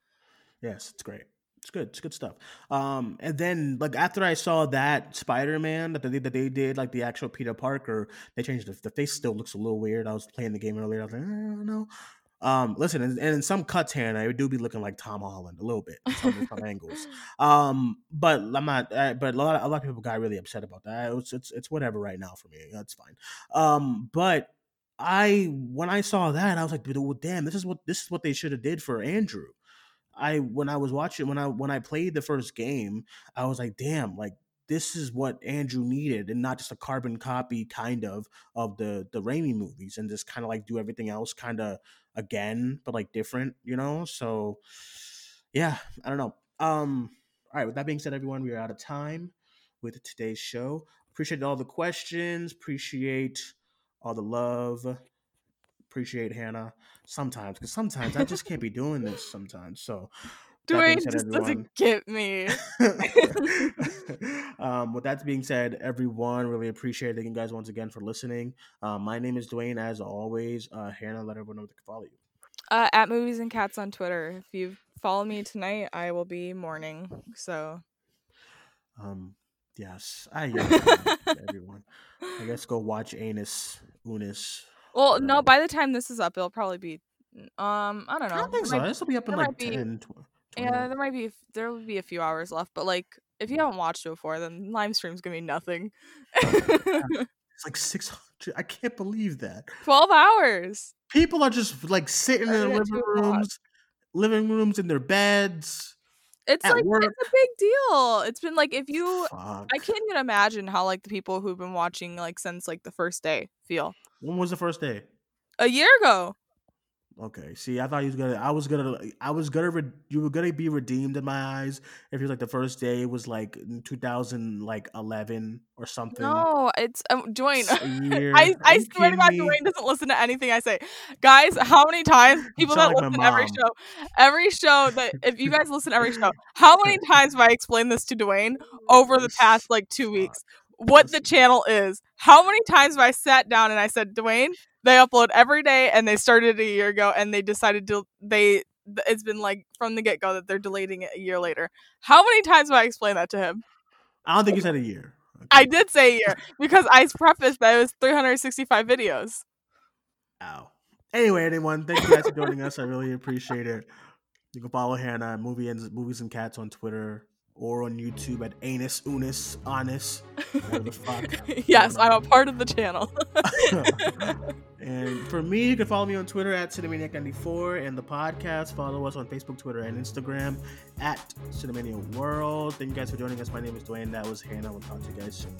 Yes, it's great. It's good. It's good stuff. Um, and then like after I saw that Spider Man that they that they did, like the actual Peter Parker, they changed the, the face. Still looks a little weird. I was playing the game earlier. I was like, I don't know. Um, listen, and, and in some cuts here, and I do be looking like Tom Holland a little bit some, some angles. Um, but I'm not. Uh, but a lot, of, a lot of people got really upset about that. It's it's it's whatever right now for me. That's fine. Um, but I when I saw that, I was like, well, damn, this is what this is what they should have did for Andrew. I when I was watching when I when I played the first game, I was like, damn, like this is what Andrew needed, and not just a carbon copy kind of of the the Raimi movies, and just kind of like do everything else kind of again, but like different, you know. So yeah, I don't know. Um, all right. With that being said, everyone, we are out of time with today's show. Appreciate all the questions. Appreciate all the love. Appreciate Hannah sometimes because sometimes I just can't be doing this sometimes. So Duane just everyone- doesn't get me. um, with that being said, everyone really appreciate it. Thank you guys once again for listening. Um, my name is Dwayne, as always. Uh, Hannah, let everyone know they can follow you. Uh, at movies and cats on Twitter. If you follow me tonight, I will be mourning. So Um, yes, I yeah, everyone. I guess go watch Annus Unus. Well, no. By the time this is up, it'll probably be. Um, I don't know. I don't think so. This will be up in like be- 10, tw- 20 yeah, there might be. There will be a few hours left, but like, if you haven't watched it before, then live stream's gonna be nothing. Oh it's like 600. I can't believe that. Twelve hours. People are just like sitting in their living rooms, living rooms in their beds. It's like work. it's a big deal. It's been like if you. Fuck. I can't even imagine how like the people who've been watching like since like the first day feel. When was the first day? A year ago. Okay. See, I thought he was gonna. I was gonna. I was gonna. Re- you were gonna be redeemed in my eyes if was like the first day was like in 2000, like 11 or something. No, it's um, Duane. It's. I, I swear to God, Duane doesn't listen to anything I say. Guys, how many times people that like listen to every show, every show that if you guys listen to every show, how many times have I explained this to Duane over the past like two weeks? What the channel is? How many times have I sat down and I said, Duane, they upload every day and they started a year ago and they decided to they it's been like from the get go that they're deleting it a year later. How many times have I explained that to him? I don't think you said a year. I did say a year because I prefaced that it was 365 videos. Ow. Anyway, anyone, thank you guys for joining us. I really appreciate it. You can follow Hannah at movie and movies and cats on Twitter or on YouTube at Annus Unus Annus. Whatever the fuck. yes, I'm a part of the channel. and for me, you can follow me on Twitter at Cinemaniac94 and the podcast. Follow us on Facebook, Twitter, and Instagram at Cinemania World. Thank you guys for joining us. My name is Duane. That was Hannah. We'll talk to you guys soon.